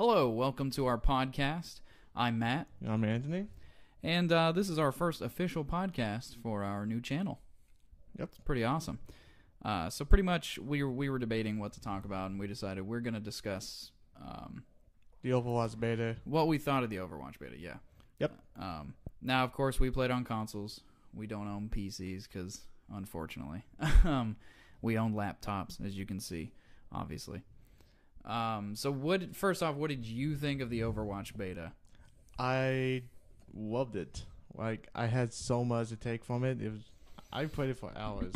Hello, welcome to our podcast. I'm Matt, I'm Anthony. and uh, this is our first official podcast for our new channel. Yep. It's pretty awesome. Uh, so pretty much we were, we were debating what to talk about, and we decided we're going to discuss um, The Overwatch beta. what we thought of the Overwatch beta. Yeah. Yep. Um, now, of course, we played on consoles. We don't own PCs because, unfortunately, um, we own laptops, as you can see, obviously. Um, so, what? First off, what did you think of the Overwatch beta? I loved it. Like I had so much to take from it. It was I played it for hours.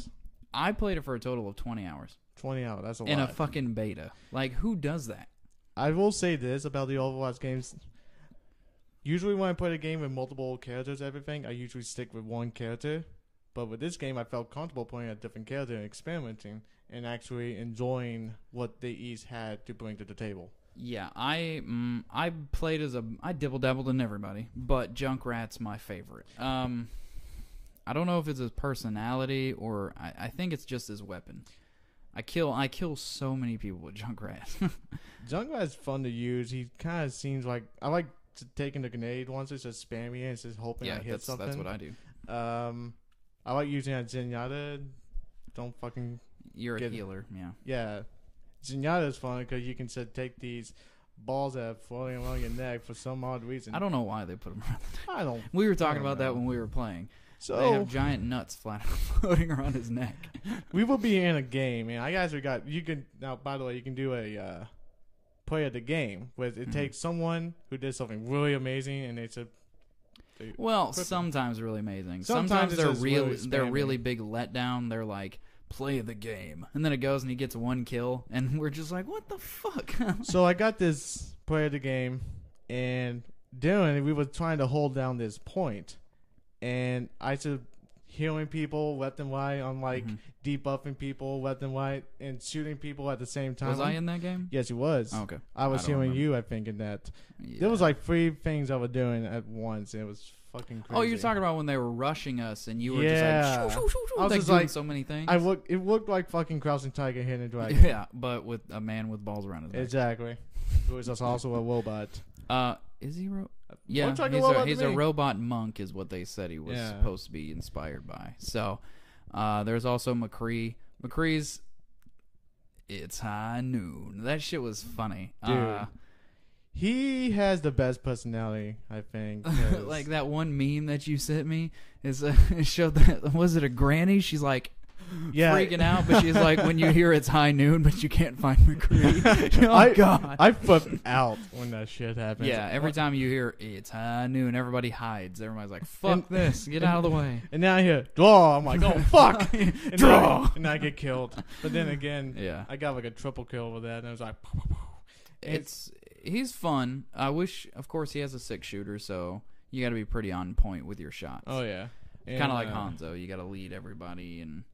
I played it for a total of twenty hours Twenty hours. That's a in a fucking beta. Like, who does that? I will say this about the Overwatch games. Usually when I play a game with multiple characters, everything, I usually stick with one character. But with this game, I felt comfortable playing a different character and experimenting and actually enjoying what they each had to bring to the table. Yeah, I mm, I played as a I dibble dabbled in everybody, but Junkrat's my favorite. Um, I don't know if it's his personality or I, I think it's just his weapon. I kill I kill so many people with Junkrat. Junkrat's fun to use. He kind of seems like I like taking the grenade once it's just spammy and it's just hoping yeah, I hit that's something. that's what I do. Um, I like using a Zenyatta. Don't fucking You're a healer, yeah. yeah. Zenyatta's fun because you can just take these balls that are floating along your neck for some odd reason. I don't know why they put them around. I don't. We were talking about that when we were playing. So they have giant nuts flat floating around his neck. we will be in a game, and I guess we got you can now. By the way, you can do a uh, play of the game where it Mhm. takes someone who did something really amazing, and it's a Well, Quick- sometimes really amazing. Sometimes Sometimes, they're just real. really they're really big letdown. They're like play the game, and then it goes and he gets one kill, and we're just like, what the fuck? so I got this play of the game, and doing we were trying to hold down this point, and I just healing people left and right. I'm like Mhm. debuffing people left and right, and shooting people at the same time. Was I in that game? Yes, he was. Oh, okay. I was I healing remember. you. I think in that Yeah. there was like three things I was doing at once, and it was fucking crazy. Oh, you're talking about when they were rushing us, and you were Yeah. just like, shoo, shoo, shoo, shoo, I was like just doing like- so many things. I look. It looked like fucking Crouching Tiger, Hidden Dragon. yeah, but with a man with balls around his neck. Exactly. Who is also a robot. Uh, is he? Ro- yeah, Looks like a he's, robot a, to he's a robot monk, is what they said he was Yeah. supposed to be inspired by. So, uh, there's also McCree. McCree's. It's high noon. That shit was funny. Dude, Uh, He has the best personality, I think. like that one meme that you sent me is uh, it showed that was it a granny? She's like Yeah. freaking out, but she's like when you hear it's high noon, but you can't find McCree. oh I- God. I flipped out when that shit happened. yeah, every time you hear it's high noon, everybody hides. Everybody's like, "Fuck And- this! Get out of the way!" And now I hear draw. I'm like, oh fuck. And Draw. I, and I get killed. But then again, Yeah, I got like a triple kill with that, and I was like, it's he's fun. I wish, of course, he has a six shooter, so you got to be pretty on point with your shots. oh yeah. kind of like uh, Hanzo. You got to lead everybody, and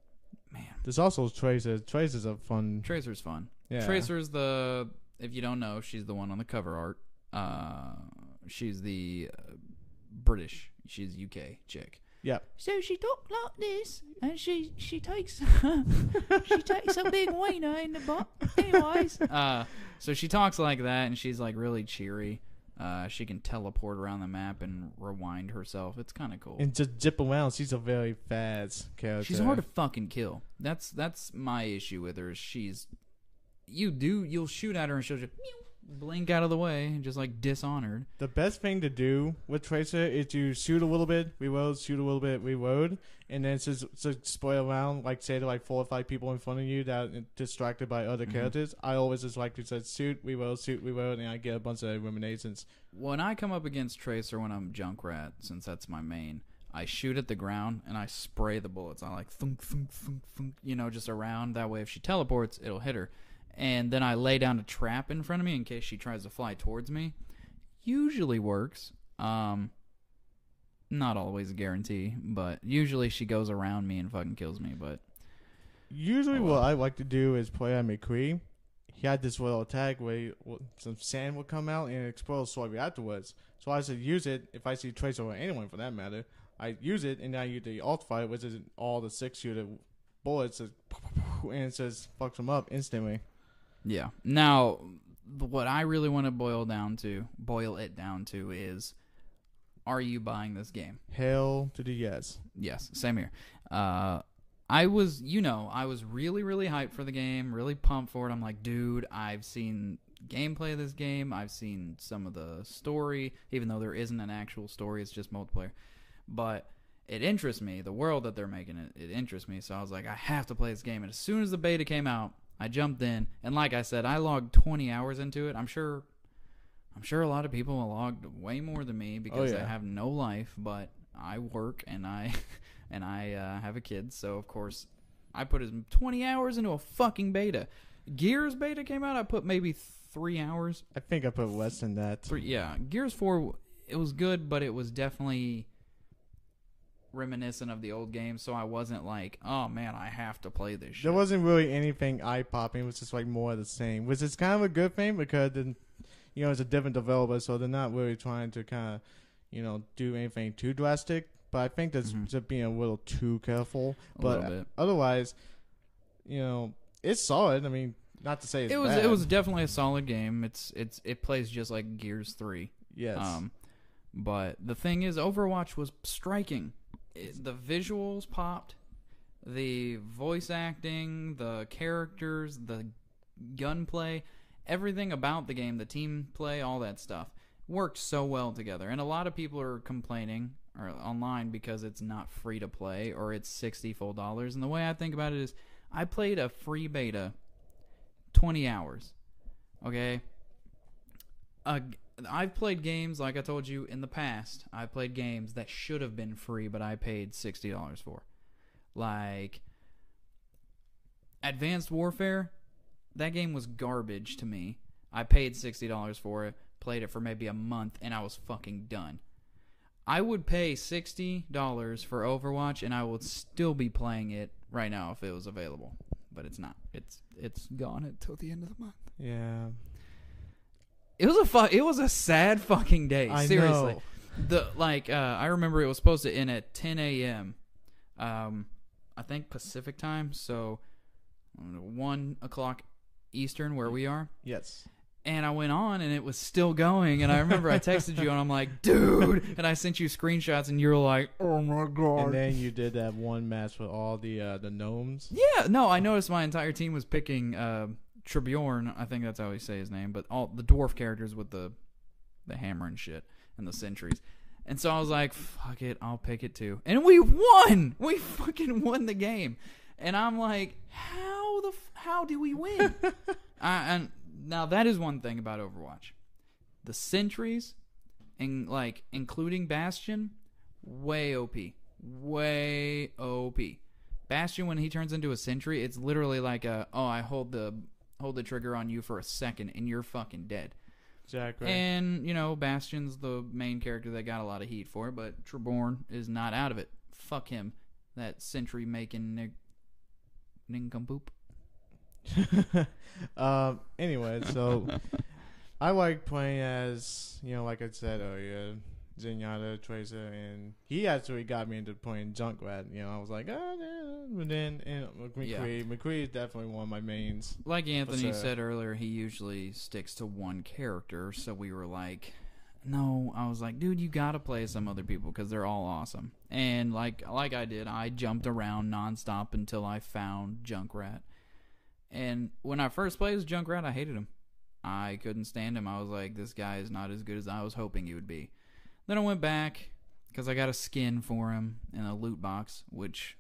man, There's also Tracer. Tracer's a fun. Tracer's fun. Yeah. Tracer's the if you don't know, she's the one on the cover art. Uh, she's the uh, British. She's UK chick. Yeah. So she talks like this, and she she takes she takes a big wiener in the butt. Anyways, uh, so she talks like that, and she's like really cheery. Uh, she can teleport around the map and rewind herself. It's kind of cool. And just zip around. She's a very fast character. She's hard to fucking kill. That's that's my issue with her. Is she's you do you'll shoot at her and she'll just meow, blink out of the way, and just like dishonored. The best thing to do with Tracer is to shoot a little bit, reload, shoot a little bit, reload, and then just, just spray around, like say to like four or five people in front of you that are distracted by other Mhm. characters. I always just like to just shoot, reload, shoot, reload, and I get a bunch of eliminations. When I come up against Tracer when I'm Junkrat, since that's my main, I shoot at the ground and I spray the bullets. I like thunk thunk thunk thunk, you know, just around. That way, if she teleports, it'll hit her. And then I lay down a trap in front of me in case she tries to fly towards me. Usually works. Um, not always a guarantee, but usually she goes around me and fucking kills me. But Usually, Oh, what. I like to do is play on McCree. He had this little attack where some sand would come out and explode slowly afterwards. So I said, use it if I see Tracer or anyone for that matter. I use it and I use the alt fire, which is all the six shooter bullets, and it just fucks them up instantly. Yeah, now what I really want to boil down to, boil it down to, is, are you buying this game? Hell to the yes. Yes, same here. Uh, I was, you know, I was really, really hyped for the game, really pumped for it. I'm like, dude, I've seen gameplay of this game. I've seen some of the story, even though there isn't an actual story, it's just multiplayer. But it interests me. The world that they're making it, it interests me. So I was like, I have to play this game. And as soon as the beta came out, I jumped in, and like I said, I logged 20 hours into it. I'm sure, I'm sure a lot of people logged way more than me because I yeah. have no life, but I work and I, and I uh, have a kid. So of course, I put as 20 hours into a fucking beta. Gears beta came out. I put maybe three hours. I think I put less than that. Three, yeah, Gears Four. It was good, but it was definitely reminiscent of the old game. So I wasn't like, oh man, I have to play this. Shit. There wasn't really anything eye popping. It was just like more of the same, which is kind of a good thing because then, you know, it's a different developer, so they're not really trying to kind of, you know, do anything too drastic. But I think that's Mhm. just being a little too careful. a but otherwise, you know, it's solid. I mean, not to say it's It was bad. it was definitely a solid game. It's it's it plays just like Gears Three. yes. Um, but the thing is, Overwatch was striking. It, the visuals popped, the voice acting, the characters, the gunplay, everything about the game, the team play, all that stuff worked so well together. And a lot of people are complaining or online because it's not free to play or it's sixty full dollars. And the way I think about it is, I played a free beta, twenty hours. Okay, uh, I've played games like I told you in the past. I played games that should have been free, but I paid sixty dollars for, like Advanced Warfare. That game was garbage to me. I paid sixty dollars for it, played it for maybe a month, and I was fucking done. I would pay sixty dollars for Overwatch, and I would still be playing it right now if it was available. But it's not. It's it's gone until the end of the month. yeah. It was a fu- It was a sad fucking day. I Seriously, know. the like uh, I remember it was supposed to end at 10 a.m. Um, I think Pacific time, so I don't know, one o'clock Eastern where we are. Yes. And I went on, and it was still going. And I remember I texted you, and I'm like, "Dude!" And I sent you screenshots, and you're like, "Oh my god!" And then you did that one match with all the uh, the gnomes. Yeah, no, I noticed my entire team was picking uh, Trebjorn. I think that's how we say his name, but all the dwarf characters with the the hammer and shit and the sentries. And so I was like, "Fuck it, I'll pick it too." And we won. We fucking won the game. And I'm like, "How the f- how do we win?" I, and now that is one thing about Overwatch. The sentries and like including Bastion, way OP. Way OP. Bastion when he turns into a sentry, it's literally like a oh I hold the hold the trigger on you for a second and you're fucking dead. Exactly. And you know Bastion's the main character that got a lot of heat for it, but Treborn is not out of it. Fuck him, that sentry making nig- nincompoop. um. Anyway, so I like playing as you know, like I said earlier, Zenyatta, Tracer, and he actually got me into playing Junkrat. You know, I was like, ah, yeah. but then and McCree, McCree is definitely one of my mains. Like Anthony sure. said earlier, he usually sticks to one character, so we were like, no, I was like, dude, you gotta play some other people because they're all awesome. And like like I did, I jumped around nonstop until I found Junkrat. And when I first played as Junkrat, I hated him. I couldn't stand him. I was like, this guy is not as good as I was hoping he would be. Then I went back because I got a skin for him in a loot box, which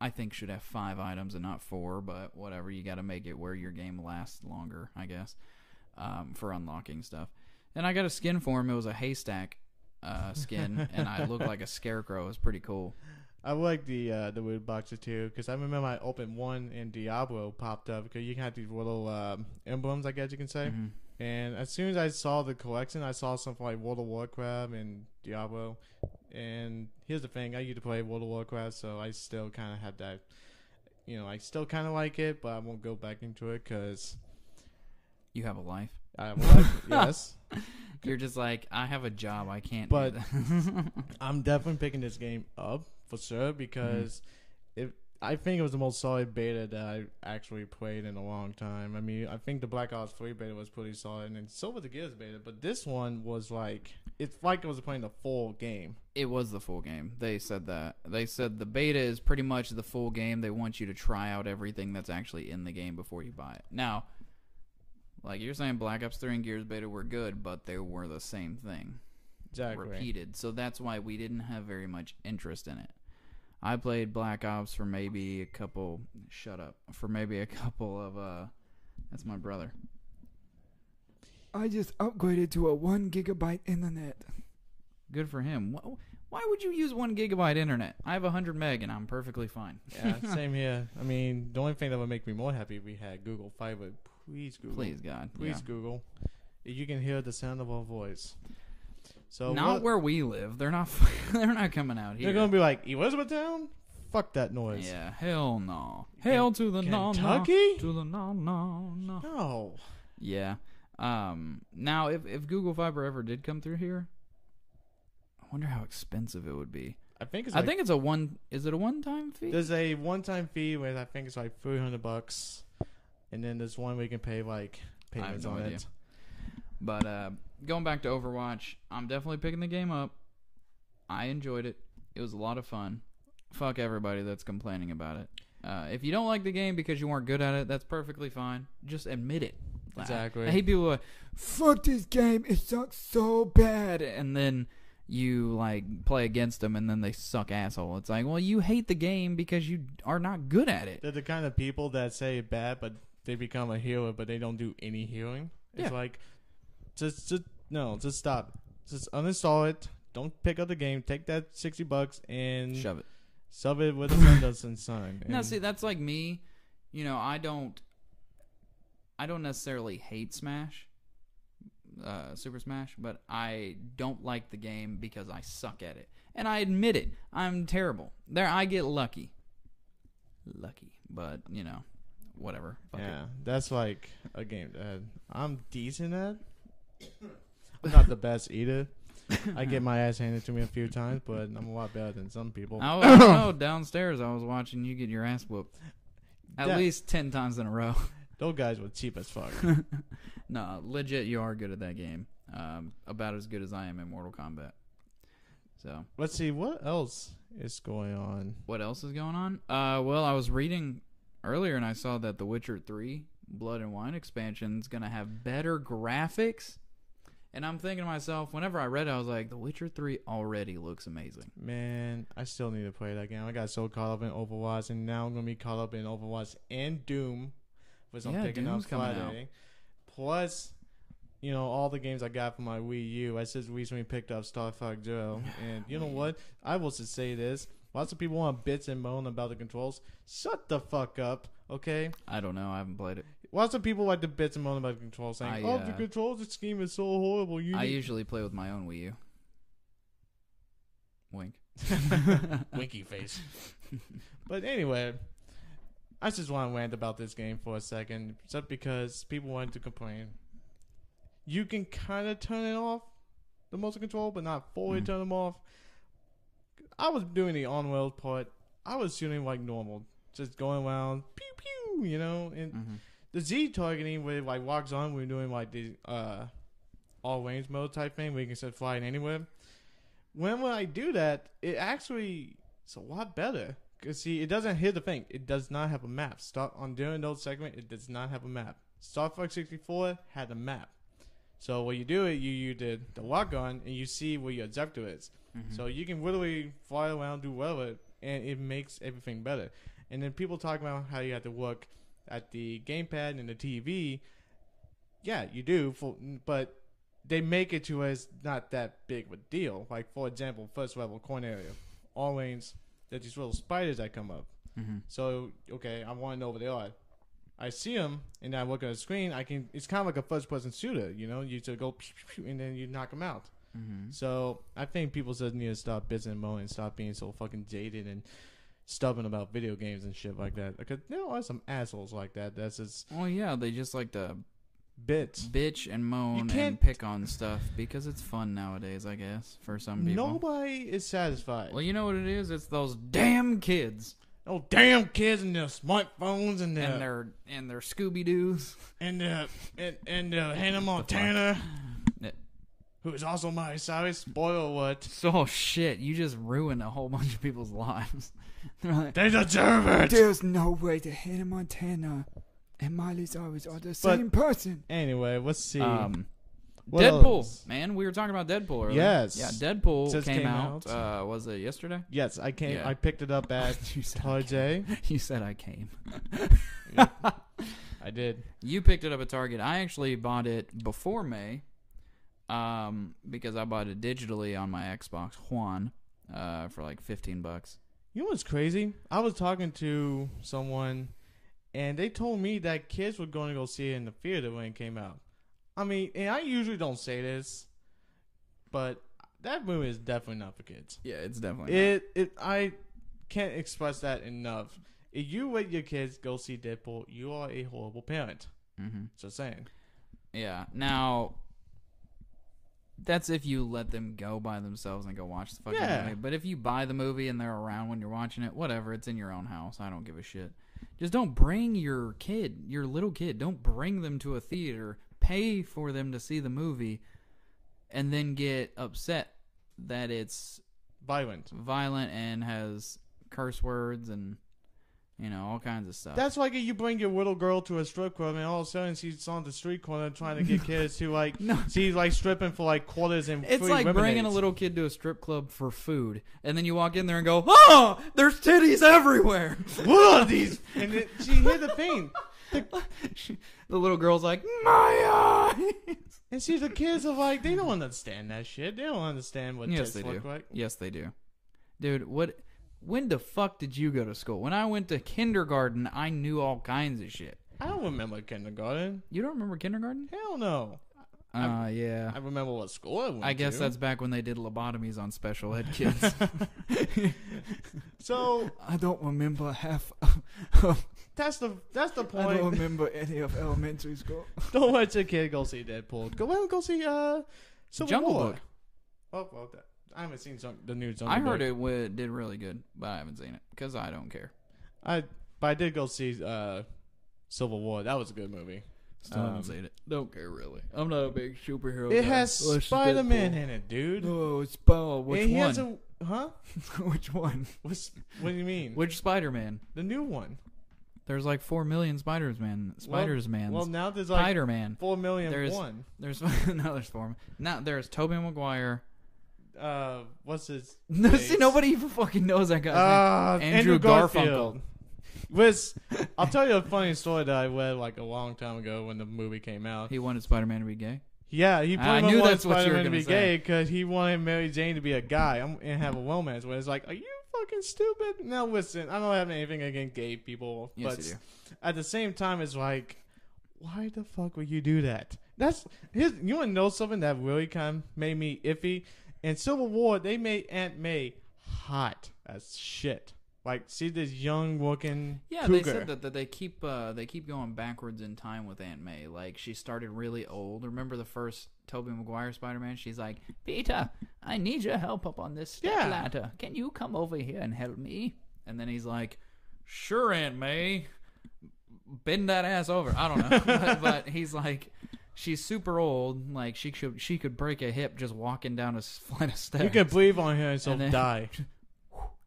I think should have five items and not four, but whatever. You got to make it where your game lasts longer, I guess, um, for unlocking stuff. And I got a skin for him. It was a haystack uh, skin, and I looked like a scarecrow. It was pretty cool. I like the uh, the loot boxes too because I remember I opened one and Diablo popped up because you can have these little um, emblems, I guess you can say. Mhm. And as soon as I saw the collection, I saw something like World of Warcraft and Diablo. And here's the thing: I used to play World of Warcraft, so I still kind of had that. You know, I still kind of like it, but I won't go back into it because You have a life. I like yes. You're just like, I have a job. I can't. But-. I'm definitely picking this game up for sure because Mm-hmm. if I think it was the most solid beta that I actually played in a long time. I mean, I think the Black Ops 3 beta was pretty solid, and so was the Gears beta. But this one was like, it's like it was playing the full game. It was the full game. They said that. They said the beta is pretty much the full game. They want you to try out everything that's actually in the game before you buy it. Now, like you're saying, Black Ops 3 and Gears beta were good, but they were the same thing Exactly. repeated. So that's why we didn't have very much interest in it. I played Black Ops for maybe a couple. Shut up. For maybe a couple of. uh That's my brother. I just upgraded to a one gigabyte internet. Good for him. Wh- Why would you use one gigabyte internet? I have a hundred meg and I'm perfectly fine. Yeah, same here. I mean, the only thing that would make me more happy if we had Google Fiber. Please, Google. Please God, Please, yeah. Google. You can hear the sound of our voice. So not what- where we live. They're not. They're not coming out here. they're gonna be like Elizabethtown. Fuck that noise. yeah, hell no. Hell to the no, no. Kentucky? To the no, no, no. No. Yeah. Um. Now, if if Google Fiber ever did come through here, I wonder how expensive it would be. I think it's. I think it's a one. Is it a one-time fee? there's a one-time fee with I think it's like three hundred bucks, and then there's one we can pay like payments no on idea. it. But uh, going back to Overwatch, I'm definitely picking the game up. I enjoyed it. It was a lot of fun. Fuck everybody that's complaining about it. Uh, if you don't like the game because you weren't good at it, that's perfectly fine. Just admit it. I- Exactly. I hate people who are like, fuck this game. It sucks so bad. And then you like play against them and then they suck asshole. It's like, well, you hate the game because you are not good at it. They're the kind of people that say it bad, but they become a healer, but they don't do any healing. It's Yeah. like, just, just no, just stop, just uninstall it. Don't pick up the game. Take that sixty bucks and Shove it. Shove it with a Windows and Sun. No, see, that's like me. You know, I don't. I don't necessarily hate Smash, uh, Super Smash, but I don't like the game because I suck at it, and I admit it. I'm terrible. There, I get lucky. Lucky, but you know, whatever. Fuck yeah, that's like a game that I'm decent at. I'm not the best eater. I get my ass handed to me a few times, but I'm a lot better than some people. it. I, know. Downstairs, I was watching you get your ass whooped at That- least ten times in a row. Those guys were cheap as fuck. no, legit, you are good at that game. Um, about as good as I am in Mortal Kombat. So, Let's see what else is going on. what else is going on? Uh, well, I was reading earlier and I saw that The Witcher 3 Blood and Wine expansion is going to have better graphics. And I'm thinking to myself, whenever I read it, I was like, The Witcher 3 already looks amazing. Man, I still need to play that game. I got so caught up in Overwatch, and now I'm gonna be caught up in Overwatch and Doom, which I'm picking Doom's up coming Friday. Plus, you know, all the games I got for my Wii U. I just recently picked up Star Fox Zero, and you know what? I will just say this: lots of people want bits and moan about the controls. Shut the fuck up, okay? I don't know. I haven't played it. Lots of people like the bits and moan about the controls, saying, I, "Oh, the uh, controls scheme is so horrible." You I need- usually play with my own Wii U. Wink. Winky face. but anyway, I just want to rant about this game for a second, just because people wanted to complain. You can kind of turn it off, the motion control, but not fully Mhm. turn them off. I was doing the on rails part. I was shooting like normal, just going around, pew pew, you know. And hmm the Z targeting where it like walks on, we're doing like the uh all range mode type thing where you can set flying anywhere. When when I do that, it actually it's a lot better. Cause see, it doesn't hit the thing. It does not have a map. Start on during those segment, it does not have a map. Star Fox 64 had a map. So when you do it, you you did the walk on and you see where your objective is. Mm-hmm. So you can literally fly around, do whatever, and it makes everything better. And then people talk about how you have to look at the gamepad and the TV. Yeah, you do, for, but they make it to it's not that big of a deal. Like for example, first level corner area, all lanes. There's these little spiders that come up. hmm So okay, I want to know where they are. I see them, and I look at the screen. I can. It's kind of like a first-person shooter. You know, you just go pew, pew, and then you knock them out. hmm So I think people just need to stop bitching and moaning, stop being so fucking jaded and stubborn about video games and shit like that. Because there are some assholes like that. That's just Well, yeah, they just like to bits. bitch and moan and can't- pick on stuff because it's fun nowadays, I guess, for some people. Nobody is satisfied. Well, you know what it is? It's those damn kids. Oh damn kids and their smartphones and their and their and their Scooby Doo's. and uh, and and uh, Hannah Montana, Yeah. who is also my sorry spoiler what So shit, you just ruined a whole bunch of people's lives. They're like, they deserve it. There's no way that Hannah Montana and Miley Cyrus are the same person. Anyway, let's see. um, What Deadpool, else? man. We were talking about Deadpool earlier. Yes. Yeah, Deadpool Just came, came out. out. Uh, was it yesterday? Yes, I came. Yeah. I picked it up at you, said Target. you said I came. I did. You picked it up at Target. I actually bought it before May, um, because I bought it digitally on my Xbox One, uh, for like fifteen bucks. You know what's crazy? I was talking to someone, and they told me that kids were going to go see it in the theater when it came out. I mean, and I usually don't say this, but that movie is definitely not for kids. Yeah, it's definitely. It, it, I can't express that enough. If you let your kids go see Deadpool, you are a horrible parent. Mm-hmm. Just saying. Yeah. Now, that's if you let them go by themselves and go watch the fucking Yeah. movie. But if you buy the movie and they're around when you're watching it, whatever, it's in your own house. I don't give a shit. Just don't bring your kid, your little kid, don't bring them to a theater, pay for them to see the movie, and then get upset that it's Violent. violent and has curse words and, you know, all kinds of stuff. That's like you bring your little girl to a strip club and all of a sudden she's on the street corner trying to get kids to like No. she's like stripping for like quarters and It's like bringing a little kid to a strip club for food, and then you walk in there and go, "Oh, there's titties everywhere." What are these? And it, she hit the pain. the little girl's like, "My eyes." And see, the kids are like, they don't understand that shit. They don't understand what Yes, tits they look do. like. Yes, they do. Dude, what? When the fuck did you go to school? When I went to kindergarten, I knew all kinds of shit. I don't remember kindergarten. You don't remember kindergarten? Hell no. Uh, yeah. I remember what school I went I guess to. that's back when they did lobotomies on special ed kids. so. I don't remember half. Of, that's the that's the point. I don't remember any of elementary school. Don't let your kid go see Deadpool. Go let him go see uh, Civil Jungle War. Book. Oh well, that, I haven't seen the new Jungle I heard it w- did really good, but I haven't seen it because I don't care. I but I did go see uh, Civil War. That was a good movie. Still Um, haven't seen it. Don't care really. I'm not a big superhero. It guy. has it's Spider Man Deadpool. in it, dude. Oh, it's Paul. Which and he one? has a huh? Which one? What's, what do you mean? Which Spider Man? the new one. There's like four million Spiders Man. Spiders Man. Well, now there's like Spider Man. four million There's- one. There's no. There's four. Now there's Tobey Maguire. Uh, what's his? No, face? see, nobody even fucking knows that guy. Uh, name. Andrew, Garfunkel. Was I'll tell you a funny story that I read like a long time ago when the movie came out. He wanted Spider Man to be gay. Yeah, he I knew wanted that's what you were Spider-Man to be say. gay because he wanted Mary Jane to be a guy I'm- and have a romance. Where it's like, are you fucking stupid? Now listen, I don't have anything against gay people, Yes, but at the same time, it's like, why the fuck would you do that? That's his. You want to know something that really kind of made me iffy? In Civil War, they made Aunt May hot as shit. Like, see this young looking Yeah, cougar. they said that, that they keep uh, they keep going backwards in time with Aunt May. Like she started really old. Remember the first Tobey Maguire Spider Man? She's like, Peter, I need your help up on this step Yeah. ladder. Can you come over here and help me? And then he's like, Sure, Aunt May. Bend that ass over. I don't know, but, but he's like, she's super old. Like she could she could break a hip just walking down a flight of stairs. You can believe on her and she'll then- die.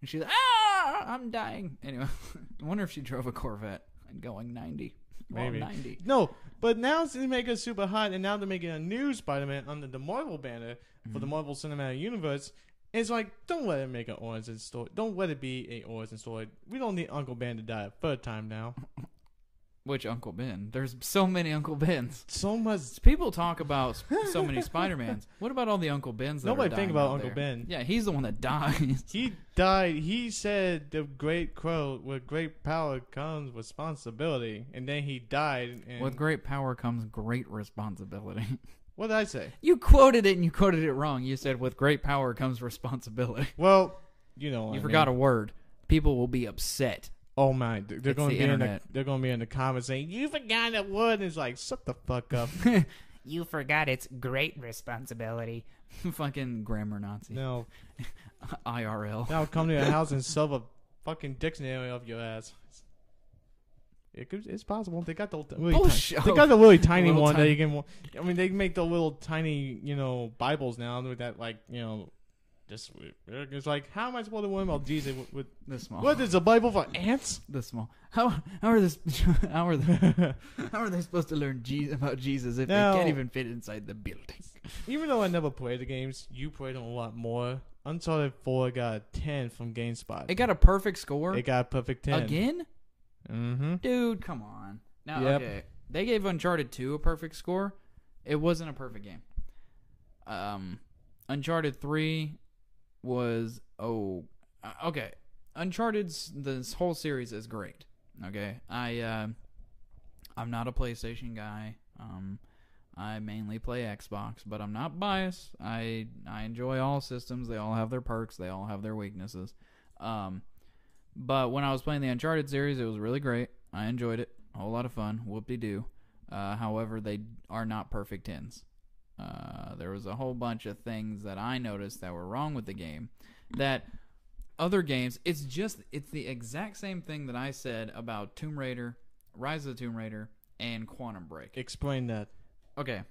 And she's like, ah, I'm dying. Anyway, I wonder if she drove a Corvette and going 90. Well, 90. No, but now they make her super hot, and now they're making a new Spider-Man under the Marvel banner for the Marvel Cinematic Universe. It's like, don't let it make an origin story. Don't let it be a origin story. We don't need Uncle Ben to die a third time now. Which Uncle Ben? There's so many Uncle Bens. So much. People talk about so many Spider-Mans. What about all the Uncle Bens that Nobody think about out Uncle there? Ben. Yeah, he's the one that dies. He died. He said the great quote: "With great power comes responsibility," and then he died. And With great power comes great responsibility. what did I say? you quoted it and you quoted it wrong. You said, with great power comes responsibility. Well, you know, what You I forgot a word. People will be upset. Oh my! They're It's going to the be in the internet. they're going to be in the comments saying you forgot that word. And it's like shut the fuck up. You forgot it's great responsibility. Fucking grammar Nazi. no, IRL. now come to your house and shove a fucking dictionary of your ass. It could, it's possible. They got the really tiny, they got the really tiny Little one that you can. I mean, they make the little tiny, you know, Bibles now with that, like, you know, just it's like, how am I supposed to learn about Jesus? With, with This small. what is the Bible for ants? This small. How how are this how are they how are they supposed to learn Je- about Jesus if No. they can't even fit inside the building? Even though I never played the games, you played them a lot more. Uncharted 4 got a 10 from GameSpot. It got a perfect score It got a perfect 10. again. Mm-hmm. Dude, come on. Now, Yep. okay, they gave Uncharted 2 a perfect score. It wasn't a perfect game. Um, Uncharted 3 was oh, uh, okay. Uncharted's this whole series is great. Okay, I uh, I'm not a PlayStation guy. Um, I mainly play Xbox, but I'm not biased. I I enjoy all systems. They all have their perks. They all have their weaknesses. Um, but when I was playing the Uncharted series, it was really great. I enjoyed it. A whole lot of fun. Whoop de doo. Uh, however, they are not perfect tens. Uh, there was a whole bunch of things that I noticed that were wrong with the game. That other games, it's just it's the exact same thing that I said about Tomb Raider, Rise of the Tomb Raider, and Quantum Break. Explain that. Okay,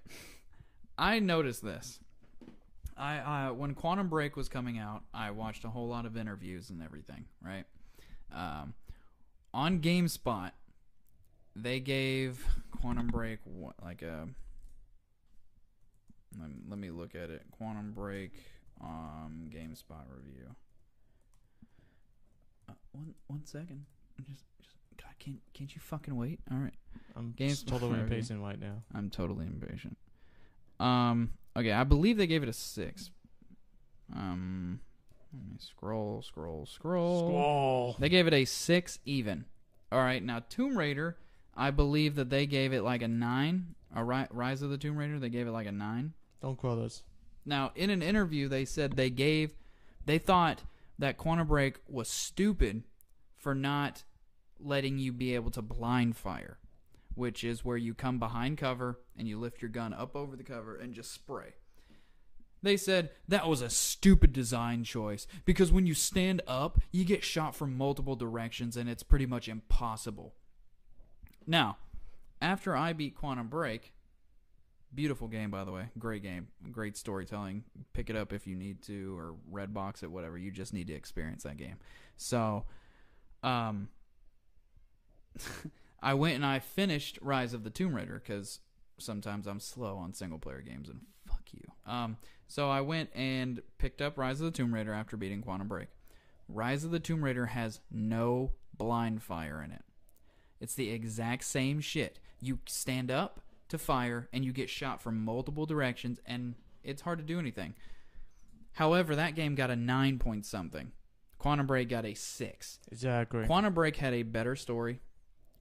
I noticed this. I uh, when Quantum Break was coming out, I watched a whole lot of interviews and everything. Right, um, on GameSpot, they gave Quantum Break what, like a. Let me, let me look at it. Quantum Break um GameSpot review. Uh, one one second. Just just God, can't can't you fucking wait? All right. I'm Games- totally Review. impatient right now. I'm totally impatient. Um. Okay, I believe they gave it a six. Um. Let me scroll, scroll, scroll. Squall. They gave it a six even. All right, now Tomb Raider, I believe that they gave it like a nine. A Ri- Rise of the Tomb Raider, they gave it like a nine. Don't quote us. Now, in an interview, they said they gave, they thought that Quantum Break was stupid for not letting you be able to blind fire, which is where you come behind cover and you lift your gun up over the cover and just spray. They said that was a stupid design choice because when you stand up, you get shot from multiple directions and it's pretty much impossible. Now, after I beat Quantum Break, beautiful game by the way, great game, great storytelling. Pick it up if you need to or red box it, whatever. You just need to experience that game. So, um, I went and I finished Rise of the Tomb Raider because sometimes I'm slow on single player games and fuck you. Um, so I went and picked up Rise of the Tomb Raider after beating Quantum Break. Rise of the Tomb Raider has no blind fire in it. It's the exact same shit. You stand up to fire and you get shot from multiple directions and it's hard to do anything. However, that game got a 9 point something. Quantum Break got a 6. Exactly. Quantum Break had a better story.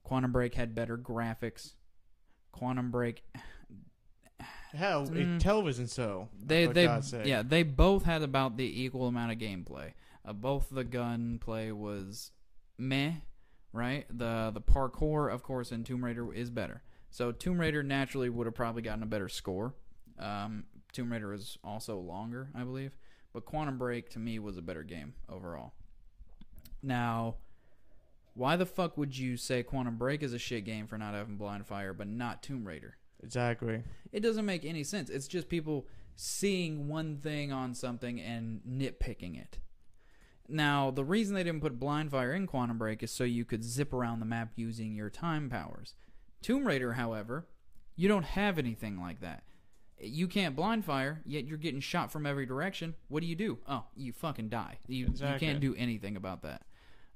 Quantum Break had better graphics. Quantum Break Hell, Mm. a television show. they they yeah they both had about the equal amount of gameplay. Uh, both the gunplay was meh, right? The the parkour, of course, in Tomb Raider is better. So Tomb Raider naturally would have probably gotten a better score. Um, Tomb Raider is also longer, I believe, but Quantum Break to me was a better game overall. Now, why the fuck would you say Quantum Break is a shit game for not having blind fire, but not Tomb Raider? Exactly. It doesn't make any sense. It's just people seeing one thing on something and nitpicking it. Now, the reason they didn't put blind fire in Quantum Break is so you could zip around the map using your time powers. Tomb Raider, however, you don't have anything like that. You can't blind fire, yet you're getting shot from every direction. What do you do? Oh, you fucking die. You, Exactly. you can't do anything about that.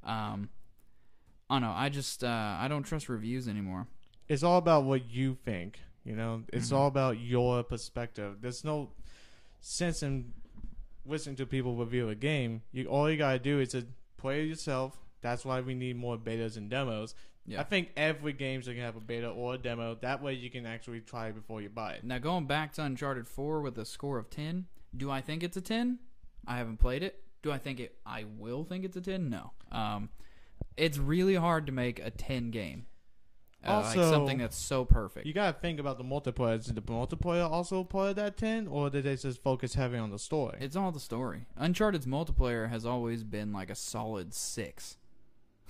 Um, I don't know. I just uh, I don't trust reviews anymore. It's all about what you think. You know, it's Mhm. all about your perspective. There's no sense in listening to people review a game. You all you gotta do is to play it yourself. That's why we need more betas and demos. Yeah. I think every game should have a beta or a demo. That way you can actually try it before you buy it. Now going back to Uncharted 4 with a score of 10, do I think it's a 10? I haven't played it. Do I think it I will think it's a 10? No. Um it's really hard to make a 10 game. Uh, like Also, something that's so perfect. You gotta think about the multiplayer. Is the multiplayer also part of that ten, or did they just focus heavy on the story? It's all the story. Uncharted's multiplayer has always been like a solid 6.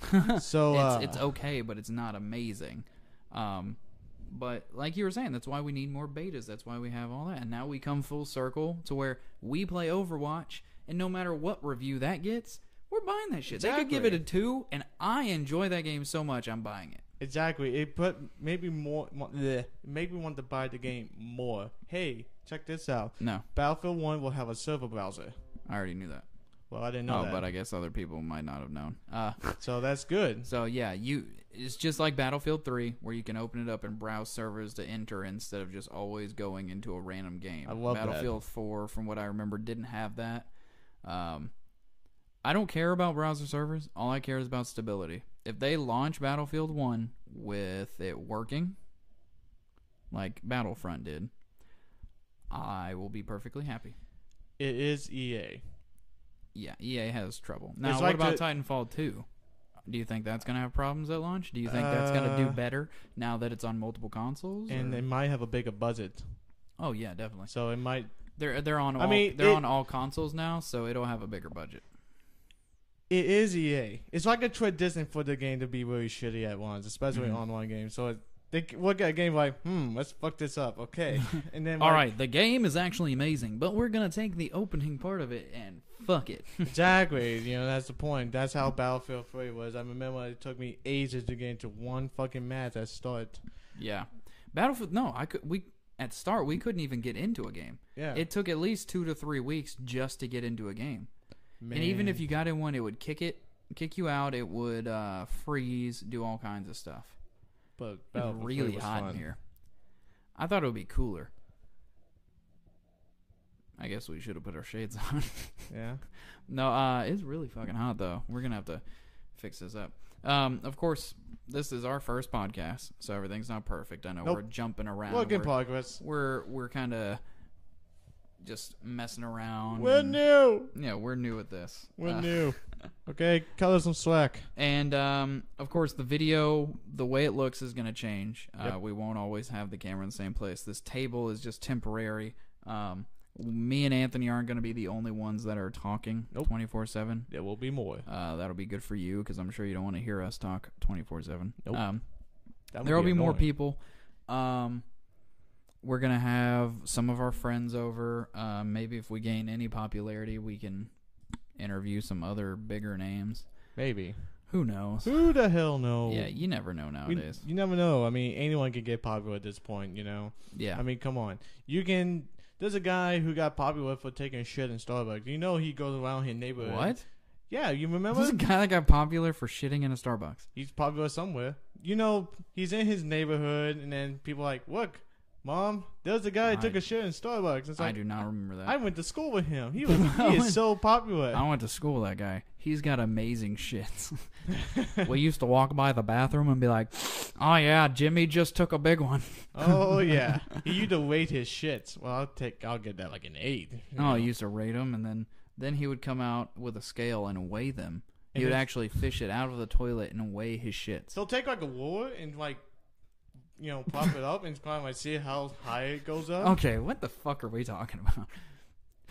So uh, it's it's okay, but it's not amazing. Um, but like you were saying, that's why we need more betas. That's why we have all that. And now we come full circle to where we play Overwatch, and no matter what review that gets, we're buying that shit. They could give it a two, and I enjoy that game so much, I'm buying it. Exactly. It put maybe more. mo- bleh, made me want to buy the game more. Hey, check this out. No, Battlefield One will have a server browser. I already knew that. Well, I didn't know oh, that. but I guess other people might not have known. Uh, so that's good. so yeah, you it's just like Battlefield 3 where you can open it up and browse servers to enter instead of just always going into a random game. I love that. Battlefield 4 from what I remember didn't have that. Um I don't care about browser servers. All I care is about stability. If they launch Battlefield 1 with it working like Battlefront did, I will be perfectly happy. It is EA. Yeah, EA has trouble. Now, It's what like about the- Titanfall 2? Do you think that's going to have problems at launch? Do you think that's going to do Uh, better now that it's on multiple consoles? and or- they might have a bigger budget, oh yeah, definitely. so it might. They're they're on all, I mean, they're it- on all consoles now, so it'll have a bigger budget. It is EA. It's like a tradition for the game to be really shitty at once, especially Mhm. online games. So it, they look at a game like, hmm, let's fuck this up, okay? And then All like, right, the game is actually amazing, but we're going to take the opening part of it and fuck it. exactly. You know, that's the point. That's how Battlefield 3 was. I remember it took me ages to get into one fucking match at start. yeah. Battlefield no, I could we at start we couldn't even get into a game. Yeah. It took at least 2 to 3 weeks just to get into a game. Man. And even if you got in one, it would kick it, kick you out. It would uh, freeze, do all kinds of stuff. But It's really hot fun. in here. I thought it would be cooler. I guess we should have put our shades on. Yeah. no, uh, it's really fucking hot though. We're gonna have to fix this up. Um, of course, this is our first podcast, so everything's not perfect. I know Nope. we're jumping around. We're, progress. we're we're kind of just messing around. We're and- new. Yeah, we're new at this. We're Uh, new. Okay, cut us some slack. And um, of course, the video, the way it looks, is going to change. Uh, Yep. we won't always have the camera in the same place. This table is just temporary. Um, me and Anthony aren't going to be the only ones that are talking twenty four seven. There will be more. Uh, that'll be good for you because I'm sure you don't want to hear us talk twenty four seven. Nope. Um, there will be, more people. Um, we're gonna have some of our friends over. Uh, maybe if we gain any popularity, we can interview some other bigger names. Maybe. Who knows? Who the hell knows? Yeah, you never know We- nowadays. you never know. I mean, anyone can get popular at this point, you know. yeah. I mean, come on. You can. There's a guy who got popular for taking shit in Starbucks. You know, he goes around his neighborhood. what? Yeah, you remember? This a guy that got popular for shitting in a Starbucks. he's popular somewhere. You know, he's in his neighborhood, and then people are like, look, mom, there's a guy that took a shit in Starbucks. It's I like, do not remember that. I went to school with him. He was he is so popular. I went to school with that guy. He's got amazing shits. we used to walk by the bathroom and be like, "Oh yeah, Jimmy just took a big one." oh yeah, he used to rate his shits. Well, I'll take, I'll get that like an eight. Oh, know. he used to rate them, and then then he would come out with a scale and weigh them. He And would actually fish it out of the toilet and weigh his shits. He'll take like a ruler and like, you know, pop it up and of like see how high it goes up. Okay, what the fuck are we talking about?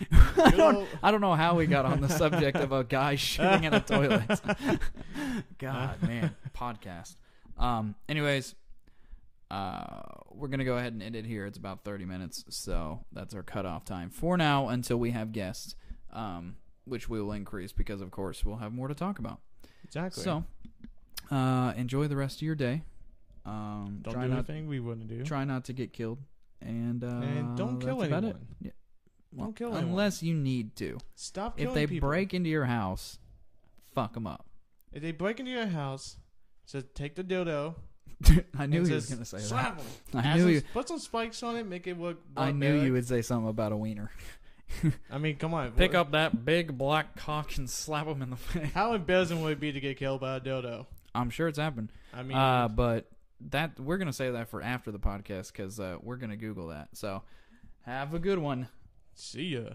I don't I don't know how we got on the subject of a guy shooting in a toilet. God, man, podcast. Um anyways, uh we're going to go ahead and end it here. It's about 30 minutes, so that's our cutoff time for now until we have guests. Um which we will increase because of course we'll have more to talk about. Exactly. So, uh enjoy the rest of your day. Um don't try do not anything we wouldn't do. try not to get killed and uh and don't kill that's about it. anyone. Yeah. Don't kill anyone. unless you need to. Stop If they people. break into your house, fuck them up. if they break into your house, just take the dildo. I knew and he was going to say slap that. 'em. I knew you. Put some spikes on it. Make it look. I knew barbaric. you would say something about a wiener. I mean, come on. Pick what- up that big black cock and slap him in the face. How embarrassing would it be to get killed by a dildo? I'm sure it's happened. I mean, Uh, but that we're gonna say that for after the podcast because uh, we're gonna Google that. So have a good one. see ya.